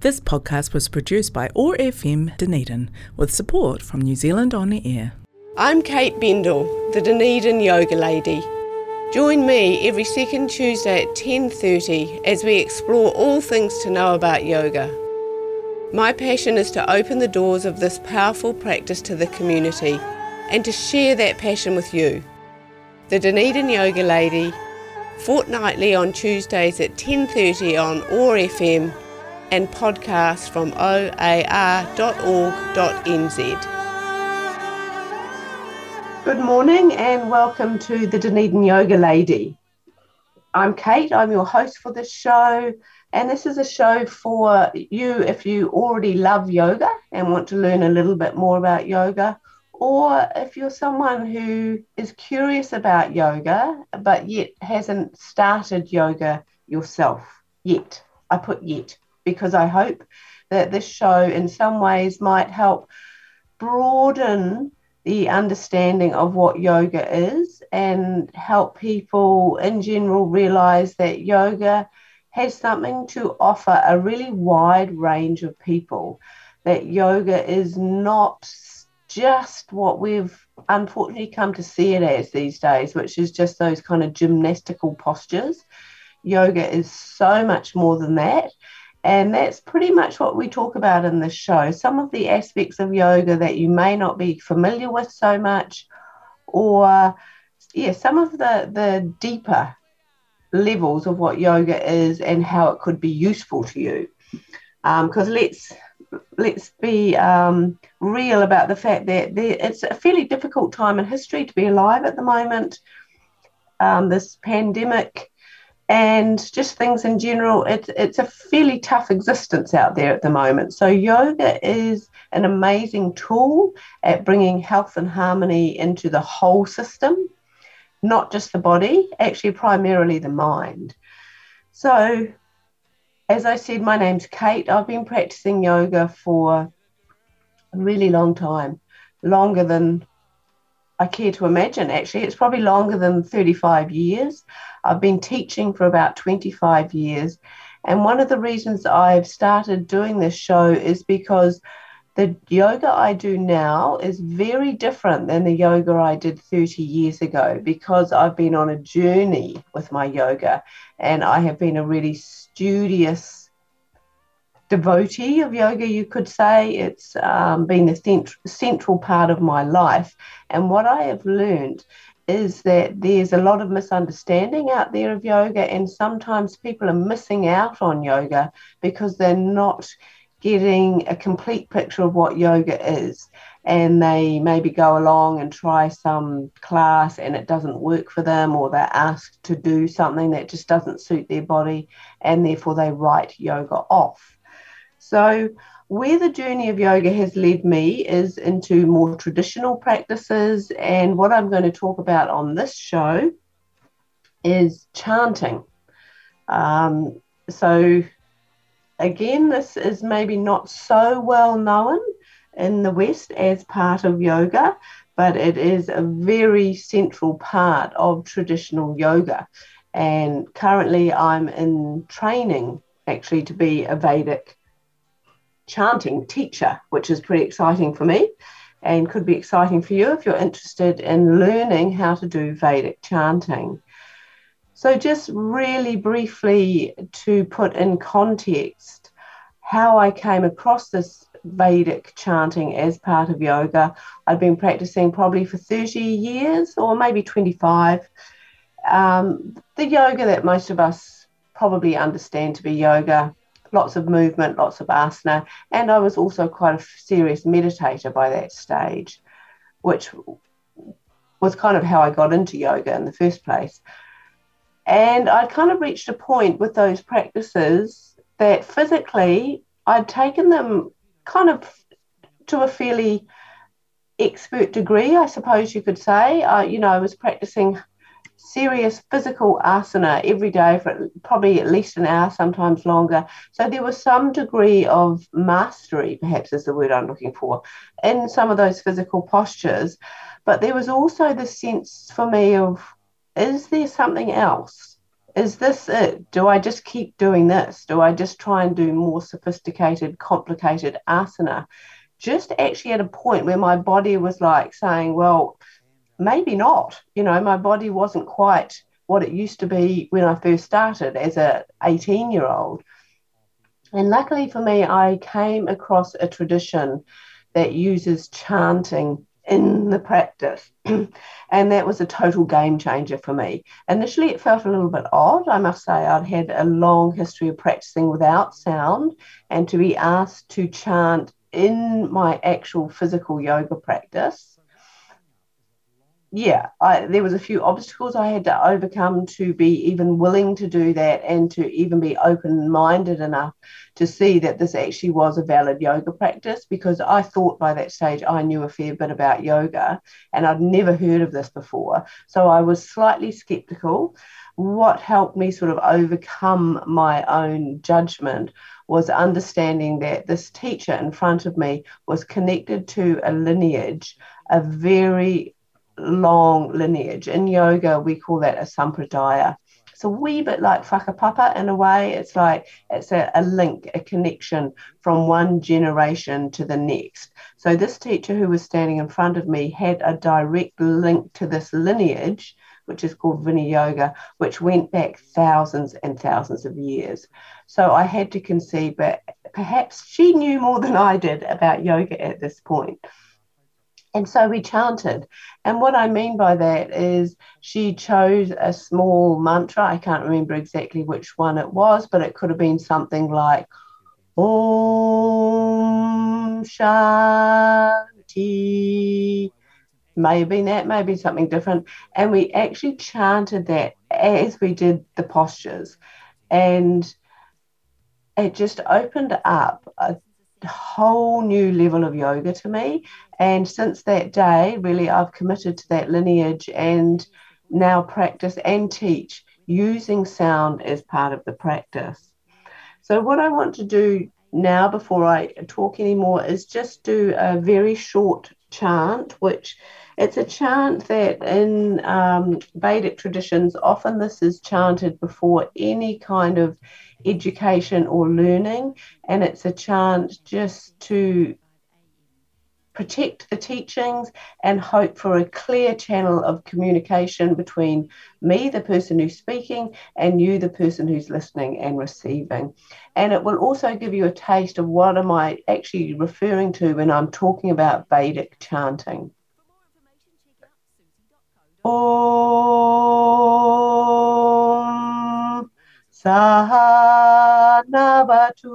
This podcast was produced by OAR FM Dunedin with support from New Zealand On Air. I'm Kate Bendel, the Dunedin Yoga Lady. Join me every second Tuesday at 10:30 as we explore all things to know about yoga. My passion is to open the doors of this powerful practice to the community and to share that passion with you. The Dunedin Yoga Lady fortnightly on Tuesdays at 10:30 on OAR FM and podcasts from oar.org.nz. Good morning and welcome to the Dunedin Yoga Lady. I'm Kate, I'm your host for this show, and this is a show for you if you already love yoga and want to learn a little bit more about yoga, or if you're someone who is curious about yoga but yet hasn't started yoga yourself yet. I put yet because I hope that this show in some ways might help broaden the understanding of what yoga is and help people in general realize that yoga has something to offer a really wide range of people. That yoga is not just what we've unfortunately come to see it as these days, which is just those kind of gymnastical postures. Yoga is so much more than that. And that's pretty much what we talk about in this show. Some of the aspects of yoga that you may not be familiar with so much, or yeah, some of the, the deeper levels of what yoga is and how it could be useful to you. Because um, let's let's be um, real about the fact that there, it's a fairly difficult time in history to be alive at the moment. Um, this pandemic and just things in general, it's, it's a fairly tough existence out there at the moment. So, yoga is an amazing tool at bringing health and harmony into the whole system, not just the body, actually, primarily the mind. So, as I said, my name's Kate. I've been practicing yoga for a really long time, longer than I care to imagine, actually. It's probably longer than 35 years. I've been teaching for about 25 years. And one of the reasons I've started doing this show is because the yoga I do now is very different than the yoga I did 30 years ago because I've been on a journey with my yoga and I have been a really studious devotee of yoga, you could say. It's um, been the cent- central part of my life. And what I have learned is that there's a lot of misunderstanding out there of yoga, and sometimes people are missing out on yoga because they're not getting a complete picture of what yoga is and they maybe go along and try some class and it doesn't work for them, or they're asked to do something that just doesn't suit their body, and therefore they write yoga off. So, where the journey of yoga has led me is into more traditional practices, and what I'm going to talk about on this show is chanting. Um, so, again, this is maybe not so well known in the West as part of yoga, but it is a very central part of traditional yoga. And currently, I'm in training actually to be a Vedic chanting teacher, which is pretty exciting for me and could be exciting for you if you're interested in learning how to do Vedic chanting. So, just really briefly to put in context how I came across this Vedic chanting as part of yoga. I'd been practicing probably for 30 years or maybe 25. Um, the yoga that most of us probably understand to be yoga, lots of movement, lots of asana. And I was also quite a serious meditator by that stage, which was kind of how I got into yoga in the first place. And I'd kind of reached a point with those practices that physically I'd taken them kind of to a fairly expert degree, I suppose you could say. Uh, you know, I was practicing serious physical asana every day for probably at least an hour, sometimes longer. So there was some degree of mastery, perhaps is the word I'm looking for, in some of those physical postures. But there was also the sense for me of is there something else? is this it? Do I just keep doing this? Do I just try and do more sophisticated, complicated asana? Just actually at a point where my body was like saying, well, maybe not. You know, my body wasn't quite what it used to be when I first started as a 18 year old. And luckily for me, I came across a tradition that uses chanting in the practice. and that was a total game changer for me. Initially, it felt a little bit odd. I must say, I'd had a long history of practicing without sound, and to be asked to chant in my actual physical yoga practice yeah, I, there was a few obstacles I had to overcome to be even willing to do that and to even be open-minded enough to see that this actually was a valid yoga practice because I thought by that stage I knew a fair bit about yoga and I'd never heard of this before. So I was slightly skeptical. What helped me sort of overcome my own judgment was understanding that this teacher in front of me was connected to a lineage, a very long lineage. In yoga, we call that a sampradaya. It's a wee bit like whakapapa in a way. It's like it's a, a link, a connection from one generation to the next. So this teacher who was standing in front of me had a direct link to this lineage, which is called Yoga, which went back thousands and thousands of years. So I had to concede, but perhaps she knew more than I did about yoga at this point. And so we chanted. And what I mean by that is she chose a small mantra. I can't remember exactly which one it was, but it could have been something like Om Shanti. Maybe that, maybe something different. And we actually chanted that as we did the postures. And it just opened up whole new level of yoga to me. And since that day, really, I've committed to that lineage and now practice and teach using sound as part of the practice. So, what I want to do now before I talk anymore is just do a very short chant, which it's a chant that in um, Vedic traditions, often this is chanted before any kind of education or learning, and it's a chant just to protect the teachings and hope for a clear channel of communication between me, the person who's speaking, and you, the person who's listening and receiving. And it will also give you a taste of what am I actually referring to when I'm talking about Vedic chanting. Om Sahanavatu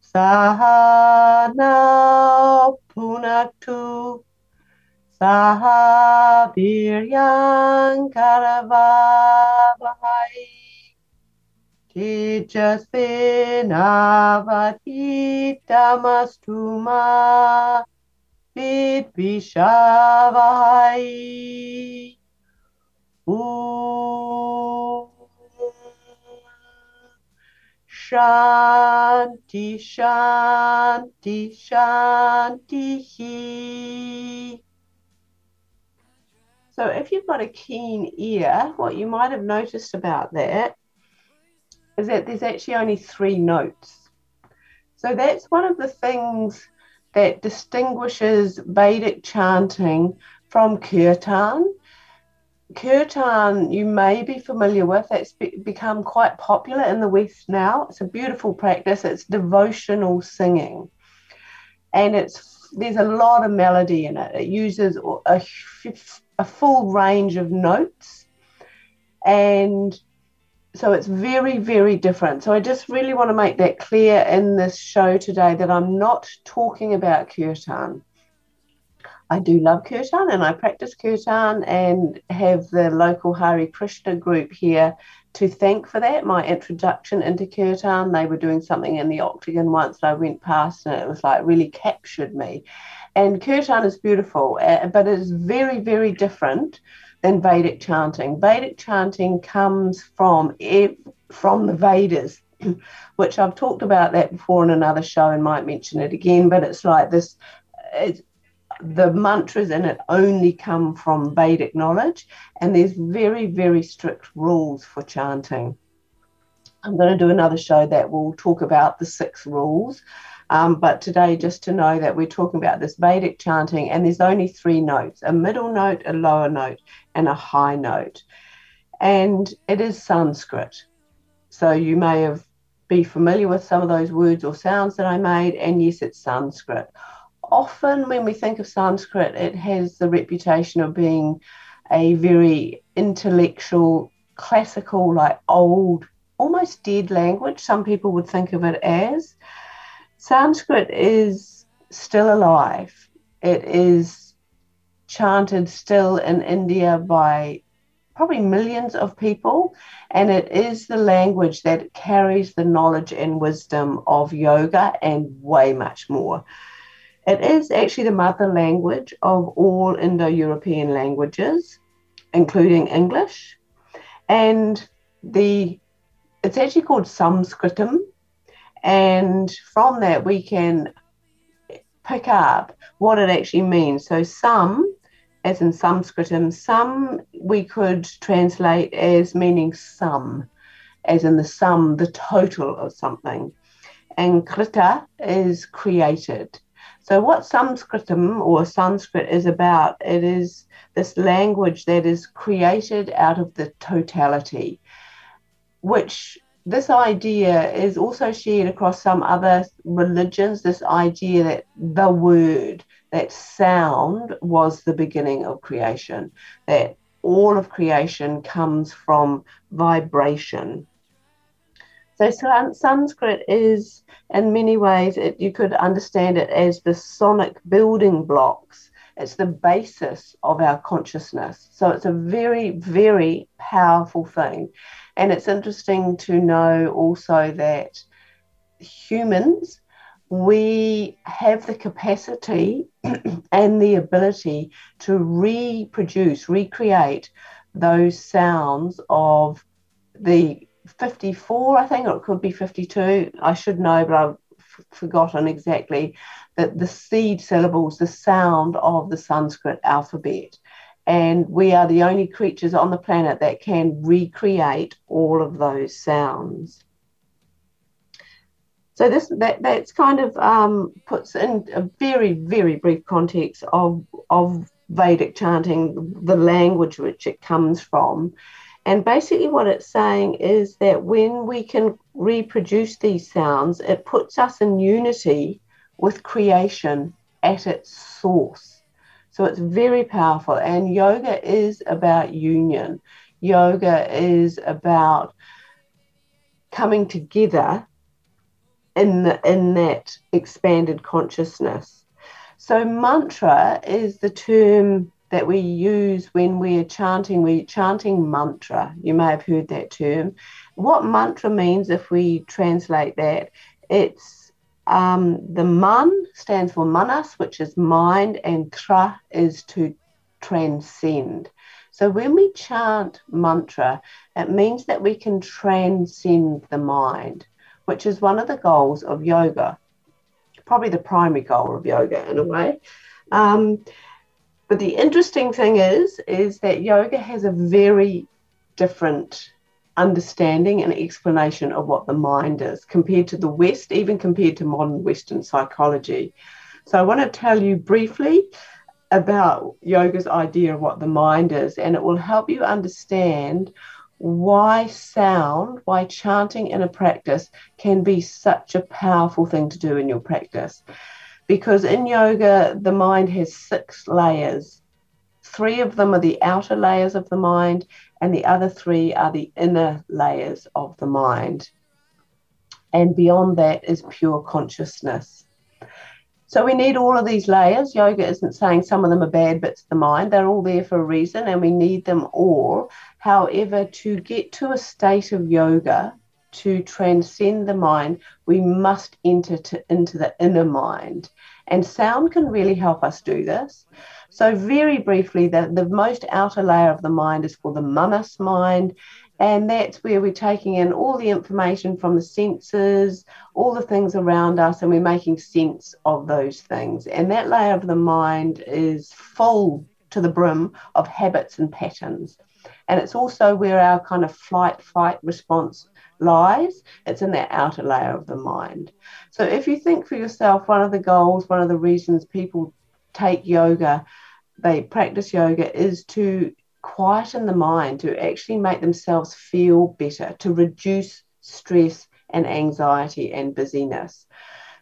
Sahana Punaktu Sahaviryang Karavavahai Tejasvinavadhitamastuma Vidvishavahai Om Shanti, Shanti, Shanti. So, if you've got a keen ear, what you might have noticed about that is that there's actually only three notes. So, that's one of the things that distinguishes Vedic chanting from kirtan. Kirtan you may be familiar with it's be- become quite popular in the west now. It's a beautiful practice. It's devotional singing. And it's there's a lot of melody in it. It uses a, a full range of notes. And so it's very very different so i just really want to make that clear in this show today that i'm not talking about kirtan I do love kirtan and I practice kirtan and have the local Hare Krishna group here to thank for that. My introduction into kirtan, they were doing something in the octagon once and I went past and it was like really captured me. And kirtan is beautiful, uh, but it is very, very different than Vedic chanting. Vedic chanting comes from from the Vedas, which I've talked about that before in another show and might mention it again. But it's like this. It's, the mantras in it only come from Vedic knowledge, and there's very, very strict rules for chanting. I'm going to do another show that will talk about the six rules. Um, but today, just to know that we're talking about this Vedic chanting, and there's only three notes a middle note, a lower note, and a high note. And it is Sanskrit. So you may have be familiar with some of those words or sounds that I made, and yes, it's Sanskrit. Often, when we think of Sanskrit, it has the reputation of being a very intellectual, classical, like old, almost dead language. Some people would think of it as. Sanskrit is still alive. It is chanted still in India by probably millions of people, and it is the language that carries the knowledge and wisdom of yoga and way much more. It is actually the mother language of all Indo European languages, including English. And the it's actually called Sanskritam. And from that, we can pick up what it actually means. So, some as in Sanskritum, some we could translate as meaning sum, as in the sum, the total of something. And krita is created. So, what Sanskritum or Sanskrit is about, it is this language that is created out of the totality, which this idea is also shared across some other religions. This idea that the word, that sound was the beginning of creation, that all of creation comes from vibration. So Sanskrit is, in many ways, it, you could understand it as the sonic building blocks. It's the basis of our consciousness. So it's a very, very powerful thing. And it's interesting to know also that humans we have the capacity and the ability to reproduce, recreate those sounds of the 54, I think, or it could be 52. I should know, but f- forgotten exactly that the seed syllables, the sound of the Sanskrit alphabet. And we are the only creatures on the planet that can recreate all of those sounds. So this that that's kind of um, puts in a very very brief context of of Vedic chanting, the language which it comes from, and basically what it's saying is that when we can reproduce these sounds, it puts us in unity with creation at its source. So it's very powerful, and yoga is about union. Yoga is about coming together in the, in that expanded consciousness. So mantra is the term that we use when we're chanting. We're chanting mantra. You may have heard that term. What mantra means, if we translate that, it's um, the man stands for manas, which is mind, and tra is to transcend. So when we chant mantra, it means that we can transcend the mind which is one of the goals of yoga, probably the primary goal of yoga in a way. Um, but the interesting thing is, is that yoga has a very different understanding and explanation of what the mind is compared to the West, even compared to modern Western psychology. So I want to tell you briefly about yoga's idea of what the mind is, and it will help you understand why sound, why chanting in a practice can be such a powerful thing to do in your practice. Because in yoga, the mind has six layers. Three of them are the outer layers of the mind, and the other three are the inner layers of the mind. And beyond that is pure consciousness. So we need all of these layers. Yoga isn't saying some of them are bad bits of the mind. They're all there for a reason and we need them all. However, to get to a state of yoga, to transcend the mind, we must enter to, into the inner mind. And sound can really help us do this. So, very briefly, the, the most outer layer of the mind is called the manas mind. And that's where we're taking in all the information from the senses, all the things around us, and we're making sense of those things. And that layer of the mind is full to the brim of habits and patterns. And it's also where our kind of flight fight response lies. It's in that outer layer of the mind. So if you think for yourself, one of the goals, one of the reasons people take yoga, they practice yoga is to quieten the mind, to actually make themselves feel better, to reduce stress and anxiety and busyness.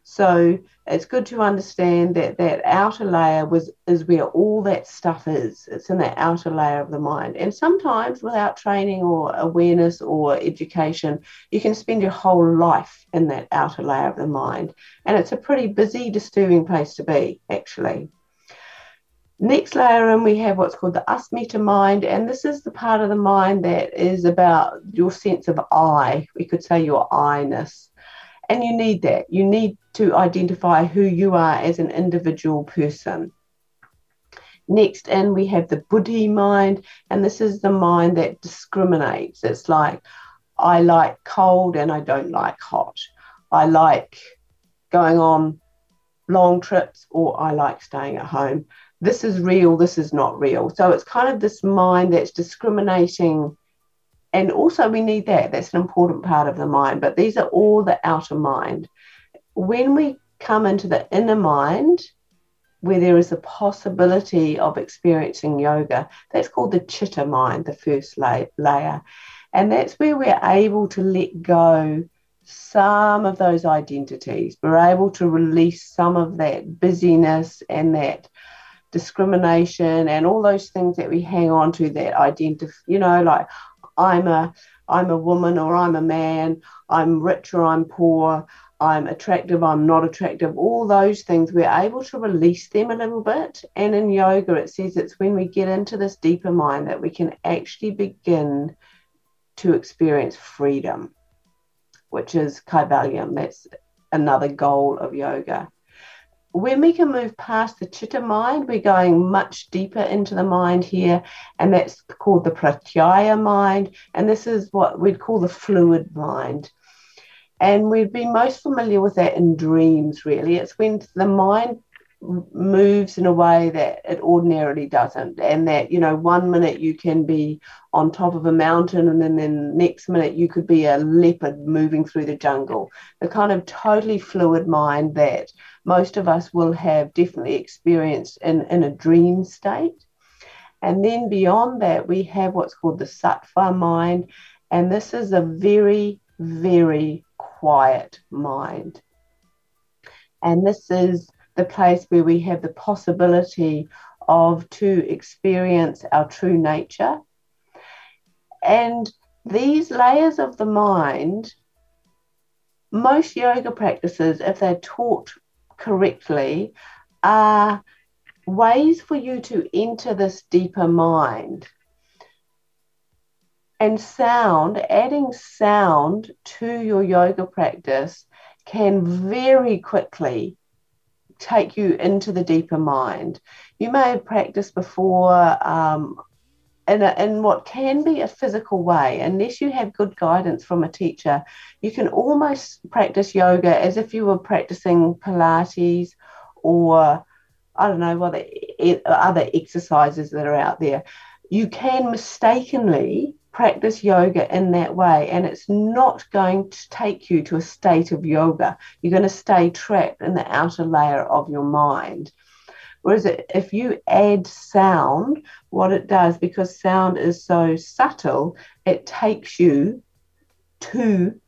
So it's good to understand that that outer layer was is where all that stuff is. It's in that outer layer of the mind. And sometimes without training or awareness or education, you can spend your whole life in that outer layer of the mind. And it's a pretty busy, disturbing place to be, actually. Next layer in, we have what's called the asmita mind, and this is the part of the mind that is about your sense of I. We could say your I-ness. And you need that. You need to identify who you are as an individual person. Next in, we have the buddhi mind, and this is the mind that discriminates. It's like, I like cold and I don't like hot. I like going on long trips or I like staying at home. This is real, this is not real. So it's kind of this mind that's discriminating. And also we need that that's an important part of the mind. But these are all the outer mind. When we come into the inner mind where there is a possibility of experiencing yoga that's called the chitta mind the first layer. And that's where we're able to let go some of those identities. We're able to release some of that busyness and that discrimination and all those things that we hang on to that identify you know like I'm a I'm a woman or I'm a man, I'm rich or I'm poor, I'm attractive, I'm not attractive, all those things, we're able to release them a little bit. And in yoga, it says it's when we get into this deeper mind that we can actually begin to experience freedom, which is kaivalyam. That's another goal of yoga when we can move past the chitta mind, we're going much deeper into the mind here, and that's called the pratyaya mind. And this is what we'd call the fluid mind. And we'd be most familiar with that in dreams, really. It's when the mind moves in a way that it ordinarily doesn't and that you know one minute you can be on top of a mountain and then the next minute you could be a leopard moving through the jungle the kind of totally fluid mind that most of us will have definitely experienced in, in a dream state and then beyond that we have what's called the sattva mind and this is a very very quiet mind and this is the place where we have the possibility of to experience our true nature. And these layers of the mind, most yoga practices, if they're taught correctly, are ways for you to enter this deeper mind. And sound, adding sound to your yoga practice can very quickly take you into the deeper mind. You may have practiced before um, in, a, in what can be a physical way. Unless you have good guidance from a teacher, you can almost practice yoga as if you were practicing Pilates or I don't know what other exercises that are out there. You can mistakenly practice yoga in that way and it's not going to take you to a state of yoga you're going to stay trapped in the outer layer of your mind whereas if you add sound what it does because sound is so subtle it takes you to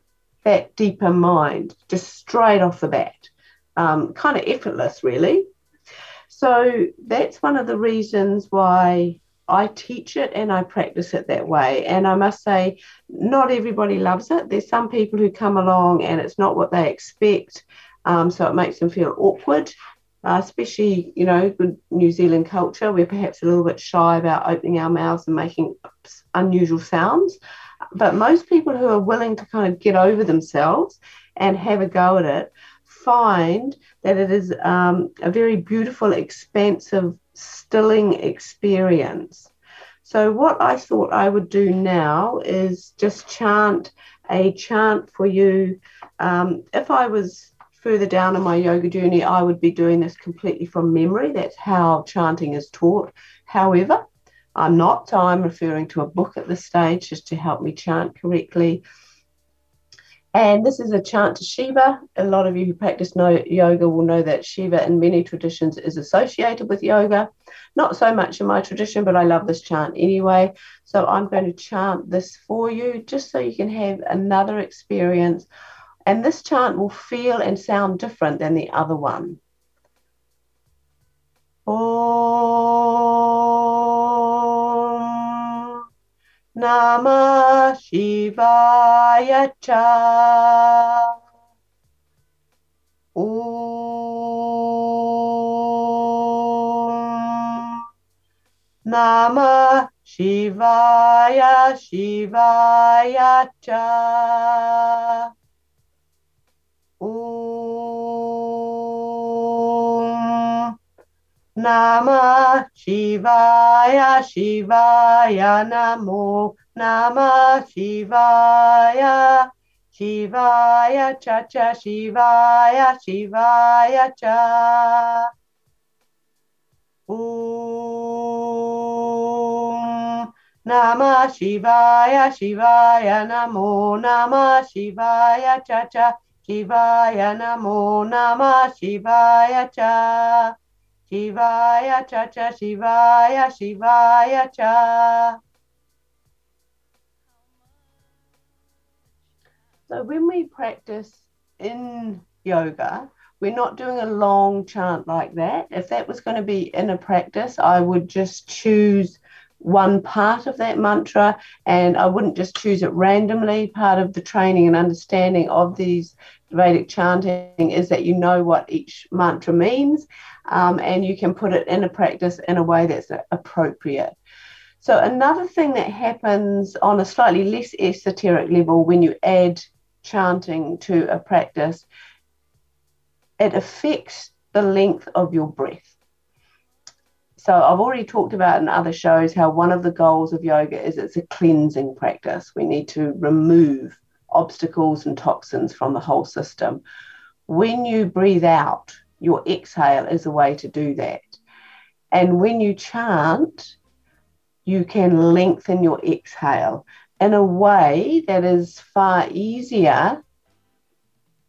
that deeper mind just straight off the bat um, kind of effortless really so that's one of the reasons why I teach it and I practice it that way. And I must say, not everybody loves it. There's some people who come along and it's not what they expect. Um, so it makes them feel awkward, uh, especially, you know, good New Zealand culture. We're perhaps a little bit shy about opening our mouths and making unusual sounds. But most people who are willing to kind of get over themselves and have a go at it find that it is um, a very beautiful, expansive stilling experience. So, what I thought I would do now is just chant a chant for you. Um, if I was further down in my yoga journey, I would be doing this completely from memory. That's how chanting is taught. However, I'm not, so I'm referring to a book at this stage just to help me chant correctly. And this is a chant to Shiva. A lot of you who practice yoga will know that Shiva in many traditions is associated with yoga. Not so much in my tradition, but I love this chant anyway. So I'm going to chant this for you just so you can have another experience. And this chant will feel and sound different than the other one. Om Namah Shivaya Cha. Om Namah Shivaya Shivaya Cha. Namah Shivaya Shivaya Namo. Namah Shivaya Shivaya Cha Cha Shivaya Shivaya Cha. Om Namah Shivaya Shivaya Namo. Namah Shivaya Cha Cha Shivaya Namo. Namah Shivaya Cha Shivaya cha cha Shivaya Shivaya cha. So when we practice in yoga, we're not doing a long chant like that. If that was going to be in a practice, I would just choose one part of that mantra and I wouldn't just choose it randomly. Part of the training and understanding of these Vedic chanting is that you know what each mantra means um, and you can put it in a practice in a way that's appropriate. So, another thing that happens on a slightly less esoteric level when you add chanting to a practice, it affects the length of your breath. So, I've already talked about in other shows how one of the goals of yoga is it's a cleansing practice. We need to remove obstacles and toxins from the whole system. When you breathe out, your exhale is a way to do that. And when you chant, you can lengthen your exhale in a way that is far easier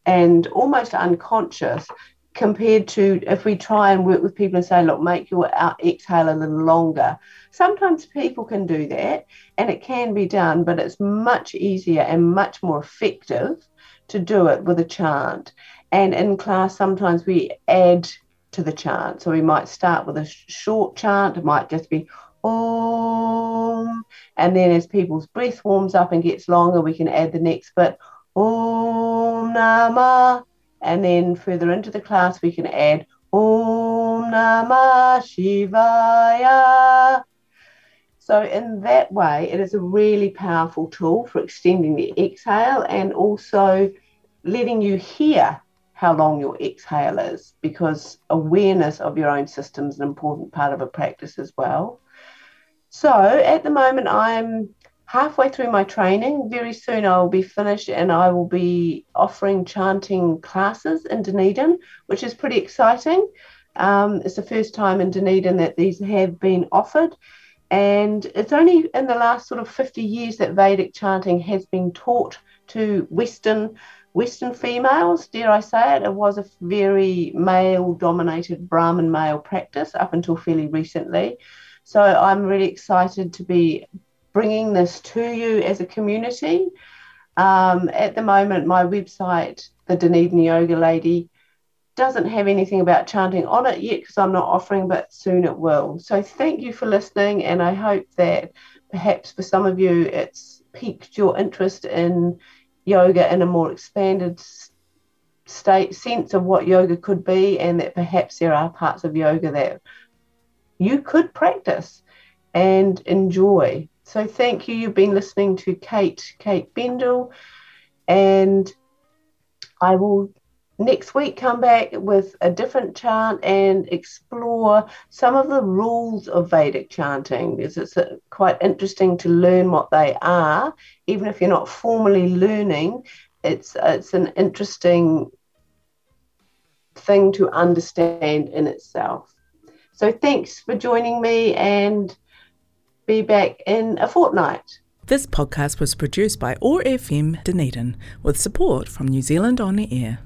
and almost unconscious compared to if we try and work with people and say, look, make your exhale a little longer. Sometimes people can do that and it can be done, but it's much easier and much more effective to do it with a chant. And in class, sometimes we add to the chant. So we might start with a short chant, it might just be Om. And then as people's breath warms up and gets longer, we can add the next bit Om Namah. And then further into the class, we can add Om Namah Shivaya. So, in that way, it is a really powerful tool for extending the exhale and also letting you hear how long your exhale is because awareness of your own system is an important part of a practice as well. So at the moment, I'm halfway through my training. Very soon, I will be finished and I will be offering chanting classes in Dunedin, which is pretty exciting. Um, it's the first time in Dunedin that these have been offered. And it's only in the last sort of 50 years that Vedic chanting has been taught to Western Western females, dare I say it, it was a very male dominated Brahmin male practice up until fairly recently. So I'm really excited to be bringing this to you as a community. Um, at the moment, my website, the Dunedin Yoga Lady, doesn't have anything about chanting on it yet because I'm not offering, but soon it will. So thank you for listening, and I hope that perhaps for some of you it's piqued your interest in yoga in a more expanded state sense of what yoga could be, and that perhaps there are parts of yoga that you could practice and enjoy. So thank you. You've been listening to Kate, Kate Bendel, and I will next week come back with a different chant and explore some of the rules of Vedic chanting because it's a, quite interesting to learn what they are, even if you're not formally learning. It's uh, it's an interesting thing to understand in itself. So thanks for joining me and be back in a fortnight. This podcast was produced by OAR FM Dunedin with support from New Zealand On the Air.